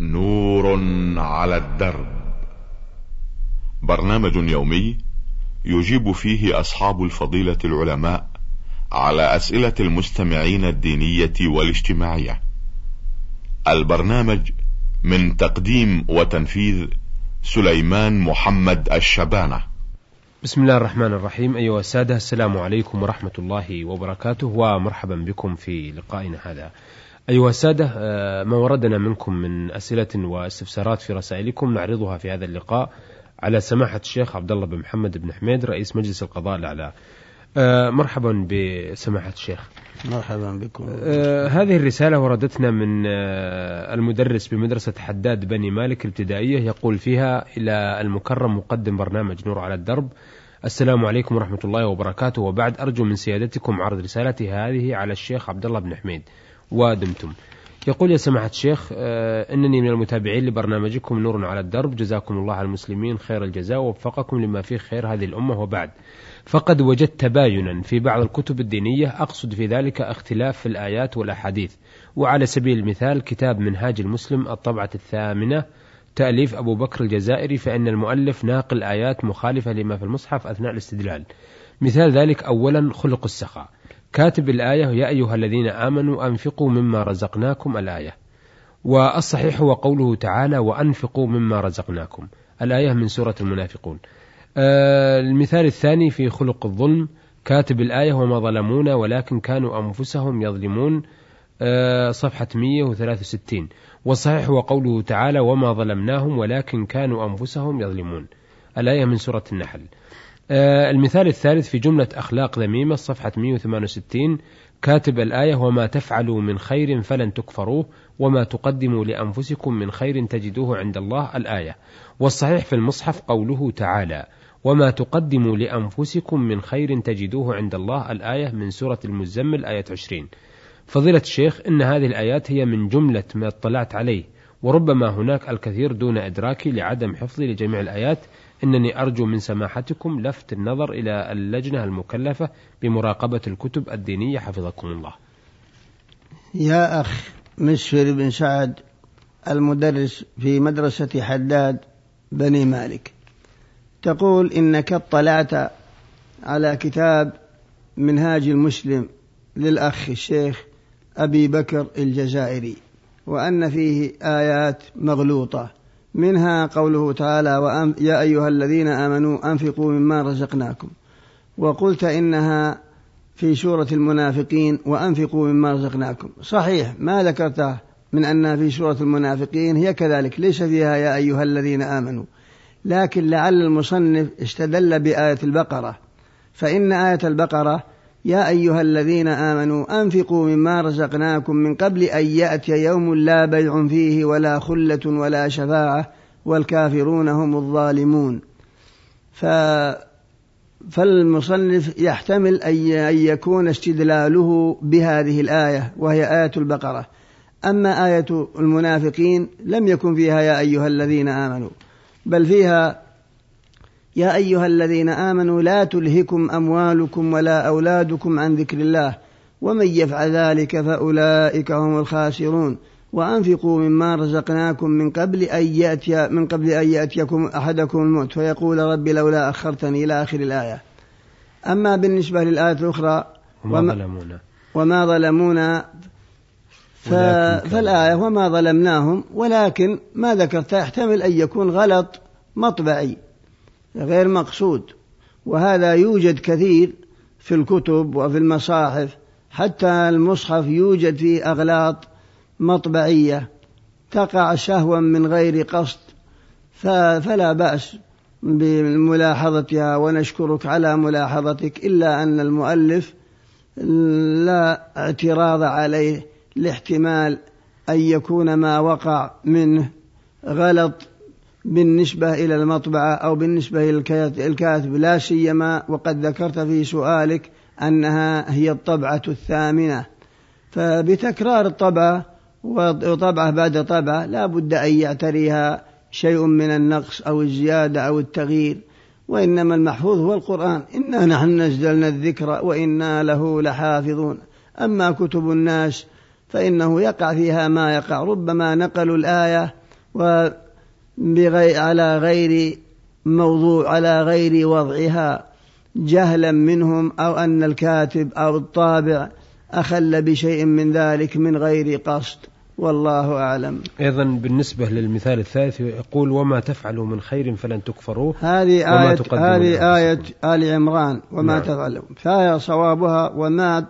نور على الدرب. برنامج يومي يجيب فيه أصحاب الفضيلة العلماء على أسئلة المستمعين الدينية والاجتماعية. البرنامج من تقديم وتنفيذ سليمان محمد الشبانة. بسم الله الرحمن الرحيم. أيها السادة السلام عليكم ورحمة الله وبركاته ومرحبا بكم في لقائنا هذا. أيها السادة آه، ما وردنا منكم من أسئلة واستفسارات في رسائلكم نعرضها في هذا اللقاء على سماحة الشيخ عبد الله بن محمد بن حميد رئيس مجلس القضاء الأعلى. آه، مرحبا بسماحة الشيخ. مرحبا بكم. آه هذه الرسالة وردتنا من المدرس بمدرسة حداد بني مالك الابتدائية يقول فيها إلى المكرم مقدم برنامج نور على الدرب. السلام عليكم ورحمة الله وبركاته. وبعد أرجو من سيادتكم عرض رسالتي هذه على الشيخ عبد الله بن حميد. ودمتم يقول يا سماحة الشيخ آه إنني من المتابعين لبرنامجكم نور على الدرب. جزاكم الله على المسلمين خير الجزاء ووفقكم لما فيه خير هذه الأمة وبعد. فقد وجدت تباينا في بعض الكتب الدينية أقصد في ذلك اختلاف في الآيات والأحاديث. وعلى سبيل المثال كتاب منهاج المسلم الطبعة الثامنة تأليف أبو بكر الجزائري فإن المؤلف ناقل آيات مخالفة لما في المصحف أثناء الاستدلال. مثال ذلك أولا خلق السخاء. كاتب الآية يا أيها الذين آمنوا أنفقوا مما رزقناكم. الآية. والصحيح هو قوله تعالى وأنفقوا مما رزقناكم. الآية من سورة المنافقون. آه المثال الثاني في خلق الظلم كاتب الآية وما ظلمونا ولكن كانوا أنفسهم يظلمون. آه صفحة 163 والصحيح هو قوله تعالى وما ظلمناهم ولكن كانوا أنفسهم يظلمون. الآية من سورة النحل. المثال الثالث في جملة أخلاق ذميمة صفحة 168 كاتب الآية وما تفعلوا من خير فلن تكفروه وما تقدموا لأنفسكم من خير تجدوه عند الله. الآية والصحيح في المصحف قوله تعالى وما تقدموا لأنفسكم من خير تجدوه عند الله. الآية من سورة المزمل آية 20 فضيلة الشيخ إن هذه الآيات هي من جملة ما اطلعت عليه وربما هناك الكثير دون إدراكي لعدم حفظي لجميع الآيات إنني أرجو من سماحتكم لفت النظر إلى اللجنة المكلفة بمراقبة الكتب الدينية حفظكم الله. يا أخ مسفر بن سعد المدرس في مدرسة حداد بني مالك. تقول إنك اطلعت على كتاب منهاج المسلم للأخ الشيخ أبي بكر الجزائري وأن فيه آيات مغلوطة. منها قوله تعالى يا أيها الذين آمنوا أنفقوا مما رزقناكم. وقلت إنها في سورة المنافقين وأنفقوا مما رزقناكم. صحيح ما ذكرته من أنها في سورة المنافقين هي كذلك ليس فيها يا أيها الذين آمنوا. لكن لعل المصنف استدل بآية البقرة. فإن آية البقرة يا أيها الذين آمنوا أنفقوا مما رزقناكم من قبل أن يأتي يوم لا بيع فيه ولا خلة ولا شفاعة والكافرون هم الظالمون. ف فالمصنف يحتمل أن يكون استدلاله بهذه الآية وهي آية البقرة. أما آية المنافقين لم يكن فيها يا أيها الذين آمنوا بل فيها يا أيها الذين آمنوا لا تلهكم أموالكم ولا أولادكم عن ذكر الله ومن يفعل ذلك فأولئك هم الخاسرون. وأنفقوا مما رزقناكم من قبل أن يأتي من قبل أن يأتيكم أحدكم الموت. فيقول رب لولا أخرتني إلى آخر الآية. أما بالنسبة للآية الأخرى وما ظلمونا. وما ظلمونا فالآية وما ظلمناهم ولكن ما ذكرت يحتمل أن يكون غلط مطبعي. غير مقصود. وهذا يوجد كثير في الكتب وفي المصاحف حتى المصحف يوجد فيه أغلاط مطبعية تقع شهوا من غير قصد. فلا بأس بملاحظتها ونشكرك على ملاحظتك إلا أن المؤلف لا اعتراض عليه لاحتمال أن يكون ما وقع منه غلط بالنسبة إلى المطبعة أو بالنسبة إلى الكاتب لا سيما وقد ذكرت في سؤالك أنها هي الطبعة الثامنة. فبتكرار الطبعة وطبعة بعد طبعة لا بد أن يعتريها شيء من النقص أو الزيادة أو التغيير وإنما المحفوظ هو القرآن. إنا نحن نزلنا الذكر وإنا له لحافظون. أما كتب الناس فإنه يقع فيها ما يقع. ربما نقلوا الآية وبغير على غير موضوع على غير وضعها جهلا منهم أو أن الكاتب أو الطابع أخل بشيء من ذلك من غير قصد. والله أعلم. أيضا بالنسبة للمثال الثالث يقول وما تفعلوا من خير فلن تكفروه. هذه آية هذه آية آل عمران وما نعم. تفعلوا. فهي صوابها وما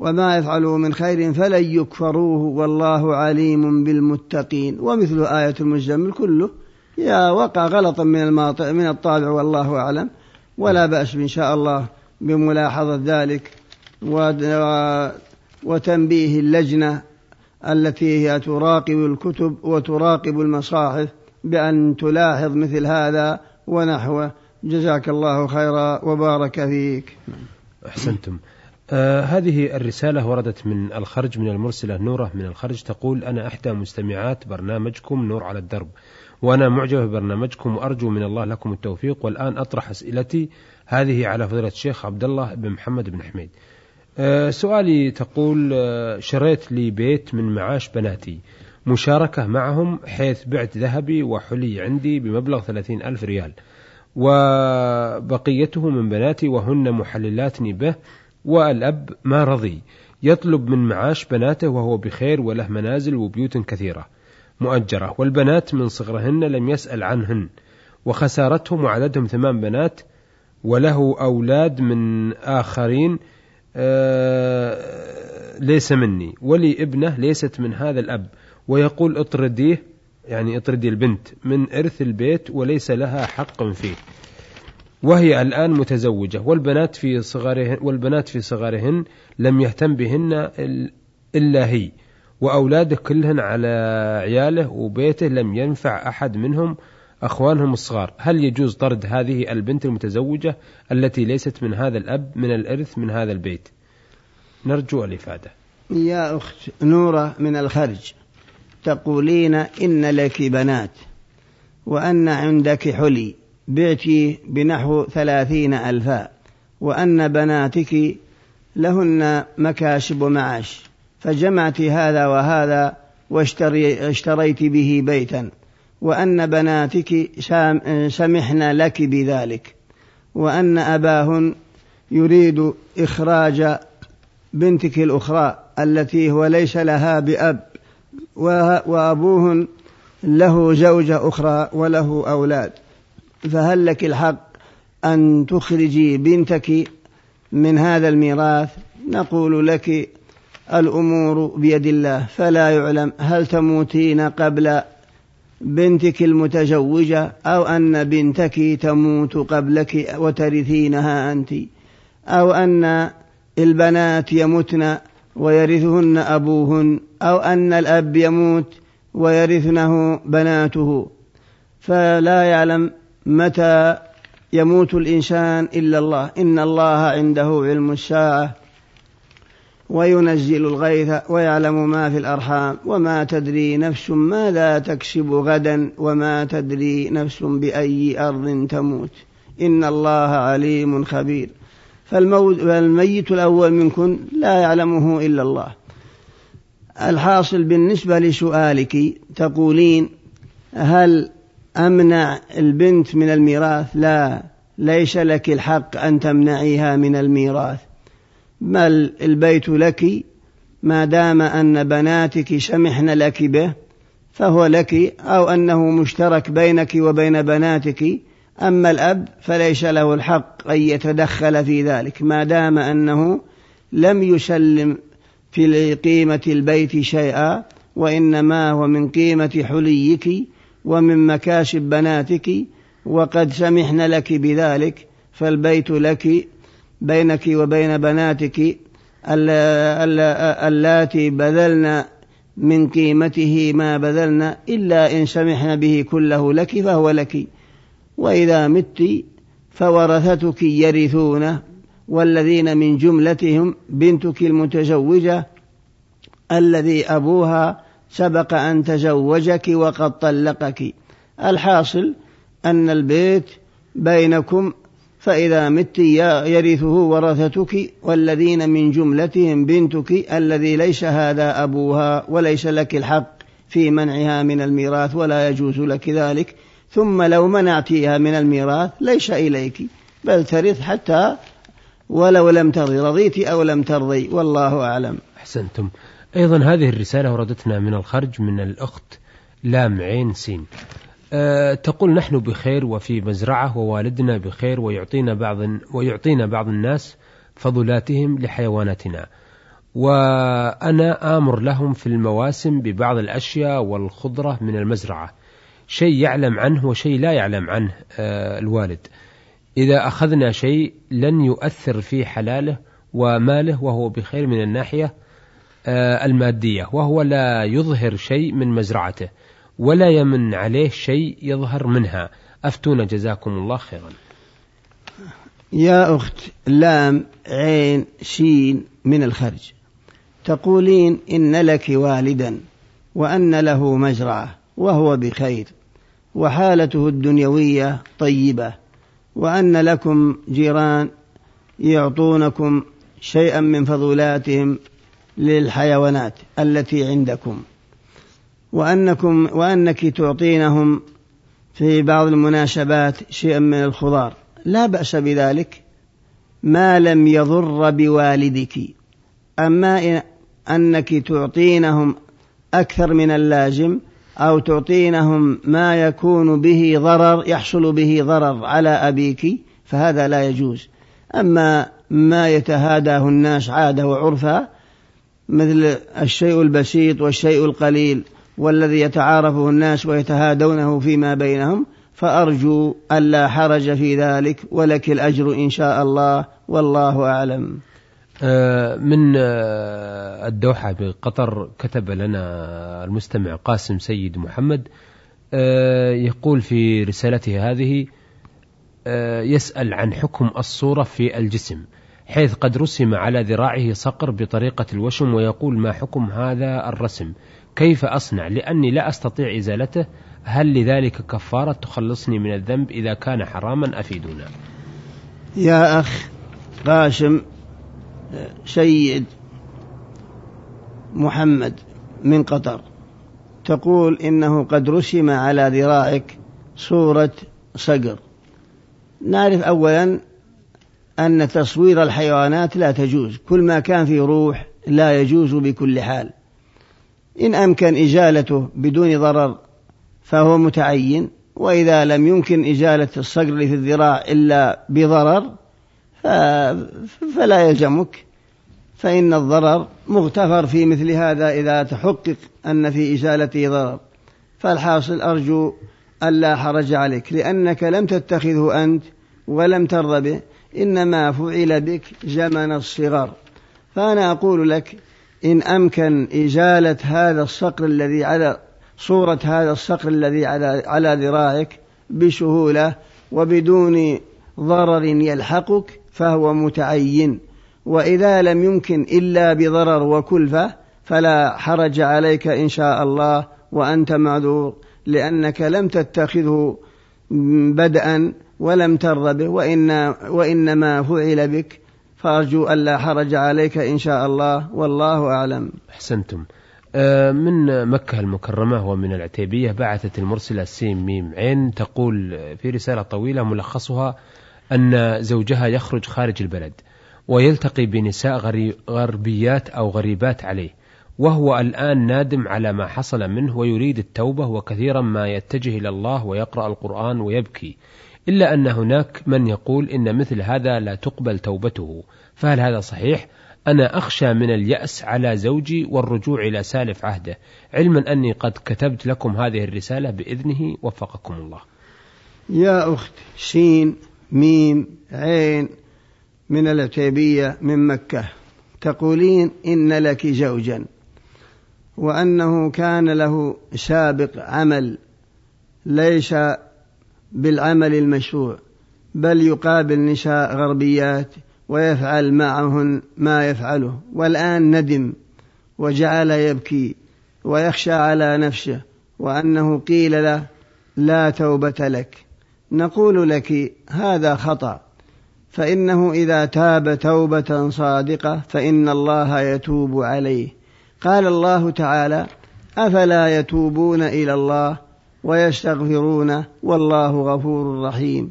وما يفعلوا من خير فلن يكفروه والله عليم بالمتقين. ومثل آية المزمل كله يا وقع غلطا من من الطابع والله أعلم. ولا بأس إن شاء الله بملاحظة ذلك وتنبيه اللجنة التي هي تراقب الكتب وتراقب المصاحف بأن تلاحظ مثل هذا ونحوه جزاك الله خيرا وبارك فيك. أحسنتم. آه هذه الرسالة وردت من الخرج من المرسلة نورة من الخرج تقول أنا إحدى مستمعات برنامجكم نور على الدرب وأنا معجبة ببرنامجكم وأرجو من الله لكم التوفيق والآن أطرح أسئلتي هذه على فضيلة الشيخ عبد الله بن محمد بن حميد. آه، سؤالي تقول آه، شريت لي بيت من معاش بناتي مشاركة معهم حيث بعت ذهبي وحلي عندي بمبلغ ثلاثين ألف ريال وبقيته من بناتي وهن محللاتني به والأب ما رضي. يطلب من معاش بناته وهو بخير وله منازل وبيوت كثيرة. مؤجرة. والبنات من صغرهن لم يسأل عنهن. وخسارتهم وعددهم ثمان بنات. وله أولاد من آخرين. آه، ليس مني. ولي ابنه ليست من هذا الأب. ويقول اطرديه يعني اطردي البنت من إرث البيت وليس لها حق فيه. وهي الآن متزوجة والبنات في صغارهن والبنات في صغارهن لم يهتم بهن إلا هي وأولاده كلهن على عياله وبيته لم ينفع أحد منهم أخوانهم الصغار. هل يجوز طرد هذه البنت المتزوجة التي ليست من هذا الأب من الإرث من هذا البيت؟ نرجو الإفادة. يا أخت نورة من الخرج تقولين إن لك بنات وأن عندك حلي. بعتي بنحو ثلاثين ألفا وأن بناتك لهن مكاسب معاش فجمعت هذا وهذا واشتريت به بيتا وأن بناتك سمحن لك بذلك وأن أباهن يريد إخراج بنتك الأخرى التي هو ليس لها بأب وأبوهن له زوجة أخرى وله أولاد. فهل لك الحق أن تخرجي بنتك من هذا الميراث؟ نقول لك الأمور بيد الله فلا يعلم هل تموتين قبل بنتك المتزوجة أو أن بنتك تموت قبلك وترثينها أنت أو أن البنات يمتن ويرثهن أبوهن أو أن الأب يموت ويرثنه بناته. فلا يعلم متى يموت الإنسان إلا الله؟ إن الله عنده علم الساعة وينزل الغيث ويعلم ما في الأرحام. وما تدري نفس ماذا تكسب غدا وما تدري نفس بأي أرض تموت. إن الله عليم خبير. فالميت الأول منكم لا يعلمه إلا الله. الحاصل بالنسبة لسؤالك تقولين هل أمنع البنت من الميراث؟ لا. ليس لك الحق أن تمنعيها من الميراث. بل البيت لك ما دام أن بناتك سمحن لك به فهو لك أو أنه مشترك بينك وبين بناتك. أما الأب فليس له الحق أن يتدخل في ذلك ما دام أنه لم يسلم في قيمة البيت شيئا وإنما هو من قيمة حليك. ومن مكاسب بناتك وقد سمحن لك بذلك فالبيت لك بينك وبين بناتك اللاتي بذلن من قيمته ما بذلن إلا إن سمحن به كله لك فهو لك. وإذا مت فورثتك يرثون والذين من جملتهم بنتك المتزوجة الذي أبوها سبق أن تزوجك وقد طلقك. الحاصل أن البيت بينكم فإذا مت يرثه ورثتك والذين من جملتهم بنتك الذي ليس هذا أبوها وليس لك الحق في منعها من الميراث ولا يجوز لك ذلك. ثم لو منعتيها من الميراث ليس إليك. بل ترث حتى ولو لم ترضي رضيت أو لم ترضي والله أعلم. أحسنتم. أيضا هذه الرسالة وردتنا من الخرج من الأخت لام عين سين. أه تقول نحن بخير وفي مزرعة ووالدنا بخير ويعطينا بعض ويعطينا بعض الناس فضلاتهم لحيواناتنا. وأنا آمر لهم في المواسم ببعض الأشياء والخضرة من المزرعة. شيء يعلم عنه وشيء لا يعلم عنه أه الوالد. إذا أخذنا شيء لن يؤثر في حلاله وماله وهو بخير من الناحية المادية وهو لا يظهر شيء من مزرعته ولا يمن عليه شيء يظهر منها. أفتونا جزاكم الله خيرا. يا أخت لام عين شين من الخرج. تقولين إن لك والدا وأن له مزرعة وهو بخير وحالته الدنيوية طيبة وأن لكم جيران يعطونكم شيئا من فضولاتهم للحيوانات التي عندكم. وأنكم وأنك تعطينهم في بعض المناسبات شيئا من الخضار. لا بأس بذلك. ما لم يضر بوالدك. أما أنك تعطينهم أكثر من اللازم أو تعطينهم ما يكون به ضرر يحصل به ضرر على أبيك فهذا لا يجوز. أما ما يتهاداه الناس عادة وعرفا مثل الشيء البسيط والشيء القليل والذي يتعارفه الناس ويتهادونه فيما بينهم فأرجو ألا حرج في ذلك ولك الأجر إن شاء الله والله أعلم. آه، من آه، الدوحة بقطر كتب لنا المستمع قاسم سيد محمد آه، يقول في رسالته هذه يسأل عن حكم الصورة في الجسم. حيث قد رسم على ذراعه صقر بطريقة الوشم ويقول ما حكم هذا الرسم؟ كيف أصنع؟ لأني لا أستطيع إزالته. هل لذلك كفارة تخلصني من الذنب إذا كان حراما أفيدونا؟ يا أخ قاسم سيد محمد من قطر تقول إنه قد رسم على ذراعك صورة صقر. نعرف أولا أن تصوير الحيوانات لا تجوز. كل ما كان في روح لا يجوز بكل حال. إن أمكن إزالته بدون ضرر فهو متعين وإذا لم يمكن إزالة الصقر في الذراع إلا بضرر فلا يلزمك. فإن الضرر مغتفر في مثل هذا إذا تحقق أن في إزالته ضرر. فالحاصل أرجو ألا حرج عليك لأنك لم تتخذه أنت ولم ترضى به. إنما فعل بك زمن الصغر. فأنا أقول لك إن أمكن إزالة هذا الصقر الذي على صورة هذا الصقر الذي على على ذراعك بسهولة وبدون ضرر يلحقك فهو متعين. وإذا لم يمكن إلا بضرر وكلفة فلا حرج عليك إن شاء الله وأنت معذور لأنك لم تتخذه بدءا ولم ترضى به وإن وإنما فعل بك. فأرجو ألا حرج عليك إن شاء الله والله أعلم. أحسنتم. آه، من مكة المكرمة ومن العتيبية بعثت المرسلة سين ميم عين تقول في رسالة طويلة ملخصها أن زوجها يخرج خارج البلد ويلتقي بنساء غربيات أو غريبات عليه وهو الآن نادم على ما حصل منه ويريد التوبة وكثيرا ما يتجه إلى الله ويقرأ القرآن ويبكي. إلا أن هناك من يقول إن مثل هذا لا تقبل توبته. فهل هذا صحيح؟ أنا أخشى من اليأس على زوجي والرجوع إلى سالف عهده. علما أني قد كتبت لكم هذه الرسالة بإذنه وفقكم الله. يا أخت شين ميم عين من العتيبية من مكة. تقولين إن لك زوجا وأنه كان له سابق عمل. ليس بالعمل المشروع بل يقابل نساء غربيات ويفعل معهن ما يفعله. والآن ندم وجعل يبكي ويخشى على نفسه وأنه قيل له لا توبة لك. نقول لك هذا خطأ فإنه إذا تاب توبة صادقة فإن الله يتوب عليه. قال الله تعالى أفلا يتوبون إلى الله ويستغفرونه والله غفور رحيم.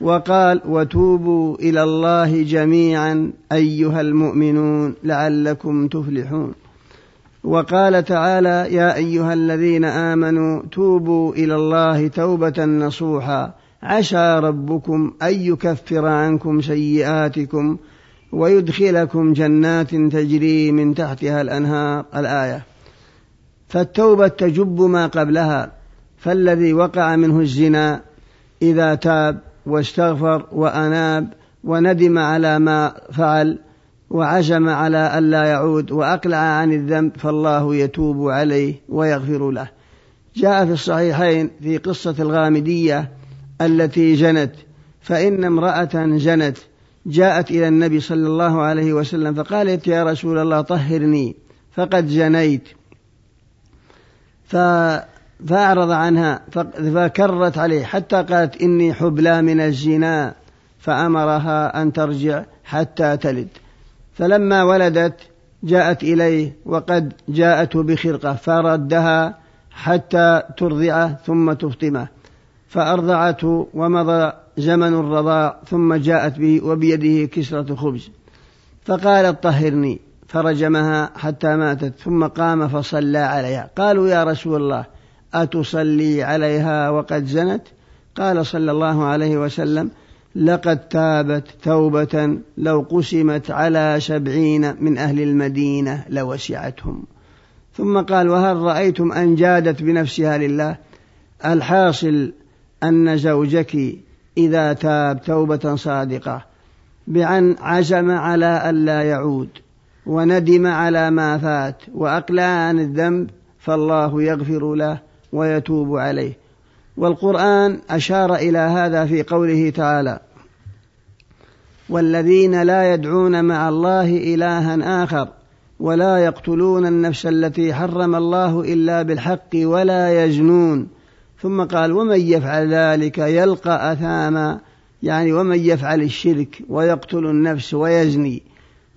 وقال وتوبوا إلى الله جميعا أيها المؤمنون لعلكم تفلحون. وقال تعالى يا أيها الذين آمنوا توبوا إلى الله توبة نصوحا. عسى ربكم أن يكفر عنكم سيئاتكم ويدخلكم جنات تجري من تحتها الأنهار. الآية فالتوبة تجب ما قبلها. فالذي وقع منه الزنا إذا تاب واستغفر وأناب وندم على ما فعل وعزم على ألا يعود وأقلع عن الذنب فالله يتوب عليه ويغفر له. جاء في الصحيحين في قصة الغامدية التي جنت فإن امرأة جنت جاءت إلى النبي صلى الله عليه وسلم فقالت يا رسول الله طهرني فقد جنيت. فأعرض عنها فكرت عليه حتى قالت إني حبلى من الزنا فأمرها أن ترجع حتى تلد. فلما ولدت جاءت إليه وقد جاءته بخرقة فردها حتى ترضعه ثم تفطمه. فأرضعته ومضى زمن الرضاع ثم جاءت به وبيده كسرة خبز. فقالت طهرني فرجمها حتى ماتت ثم قام فصلى عليها. قالوا يا رسول الله أتصلي عليها وقد زنت؟ قال صلى الله عليه وسلم لقد تابت توبة لو قسمت على سبعين من أهل المدينة لوسعتهم. ثم قال وهل رأيتم أن جادت بنفسها لله؟ الحاصل أن زوجك إذا تاب توبة صادقة بأن عزم على ألا يعود وندم على ما فات وأقلع عن الذنب فالله يغفر له. ويتوب عليه. والقرآن أشار إلى هذا في قوله تعالى والذين لا يدعون مع الله إلها آخر ولا يقتلون النفس التي حرم الله إلا بالحق ولا يزنون. ثم قال ومن يفعل ذلك يلقى أثاما. يعني ومن يفعل الشرك ويقتل النفس ويزني.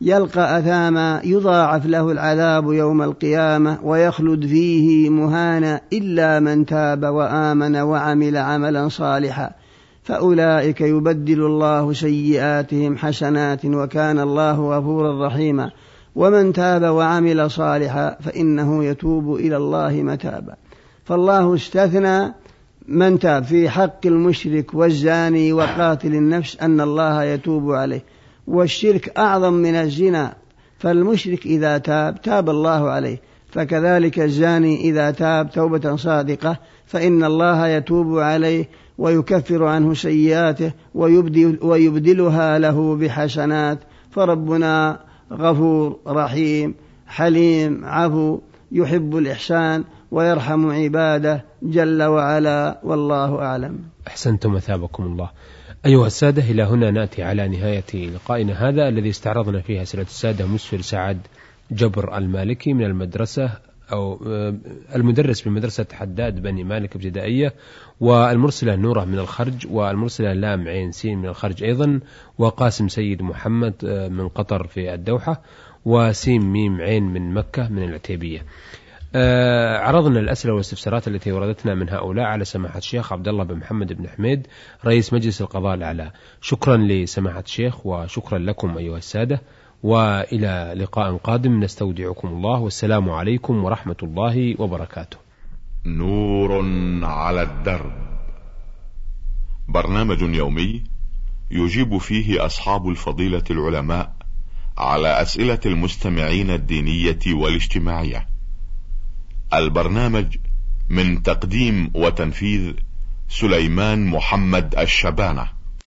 يلقى أثاما يضاعف له العذاب يوم القيامة ويخلد فيه مهانا إلا من تاب وآمن وعمل عملا صالحا. فأولئك يبدل الله سيئاتهم حسنات وكان الله غفورا رحيما. ومن تاب وعمل صالحا فإنه يتوب إلى الله متابا. فالله استثنى من تاب في حق المشرك والزاني وقاتل النفس أن الله يتوب عليه. والشرك أعظم من الزنا فالمشرك إذا تاب تاب الله عليه فكذلك الزاني إذا تاب توبة صادقة فإن الله يتوب عليه ويكفر عنه سيئاته ويبدل ويبدلها له بحسنات فربنا غفور رحيم حليم عفو يحب الإحسان ويرحم عباده جل وعلا والله أعلم. أحسنتم أثابكم الله. أيها السادة إلى هنا نأتي على نهاية لقائنا هذا الذي استعرضنا فيه أسئلة السادة مسفر سعد جبر المالكي من المدرسة أو آه، المدرس بمدرسة حداد بني مالك ابتدائية والمرسلة نورة من الخرج والمرسلة لام عين سين من الخرج أيضا وقاسم سيد محمد آه، من قطر في الدوحة وسيم ميم عين من مكة من العتيبية. عرضنا الأسئلة والاستفسارات التي وردتنا من هؤلاء على سماحة الشيخ عبد الله بن محمد بن حميد رئيس مجلس القضاء الأعلى شكرا لسماحة الشيخ وشكرا لكم أيها السادة وإلى لقاء قادم نستودعكم الله والسلام عليكم ورحمة الله وبركاته. نور على الدرب. برنامج يومي يجيب فيه أصحاب الفضيلة العلماء على أسئلة المستمعين الدينية والاجتماعية. البرنامج من تقديم وتنفيذ سليمان محمد الشبانة.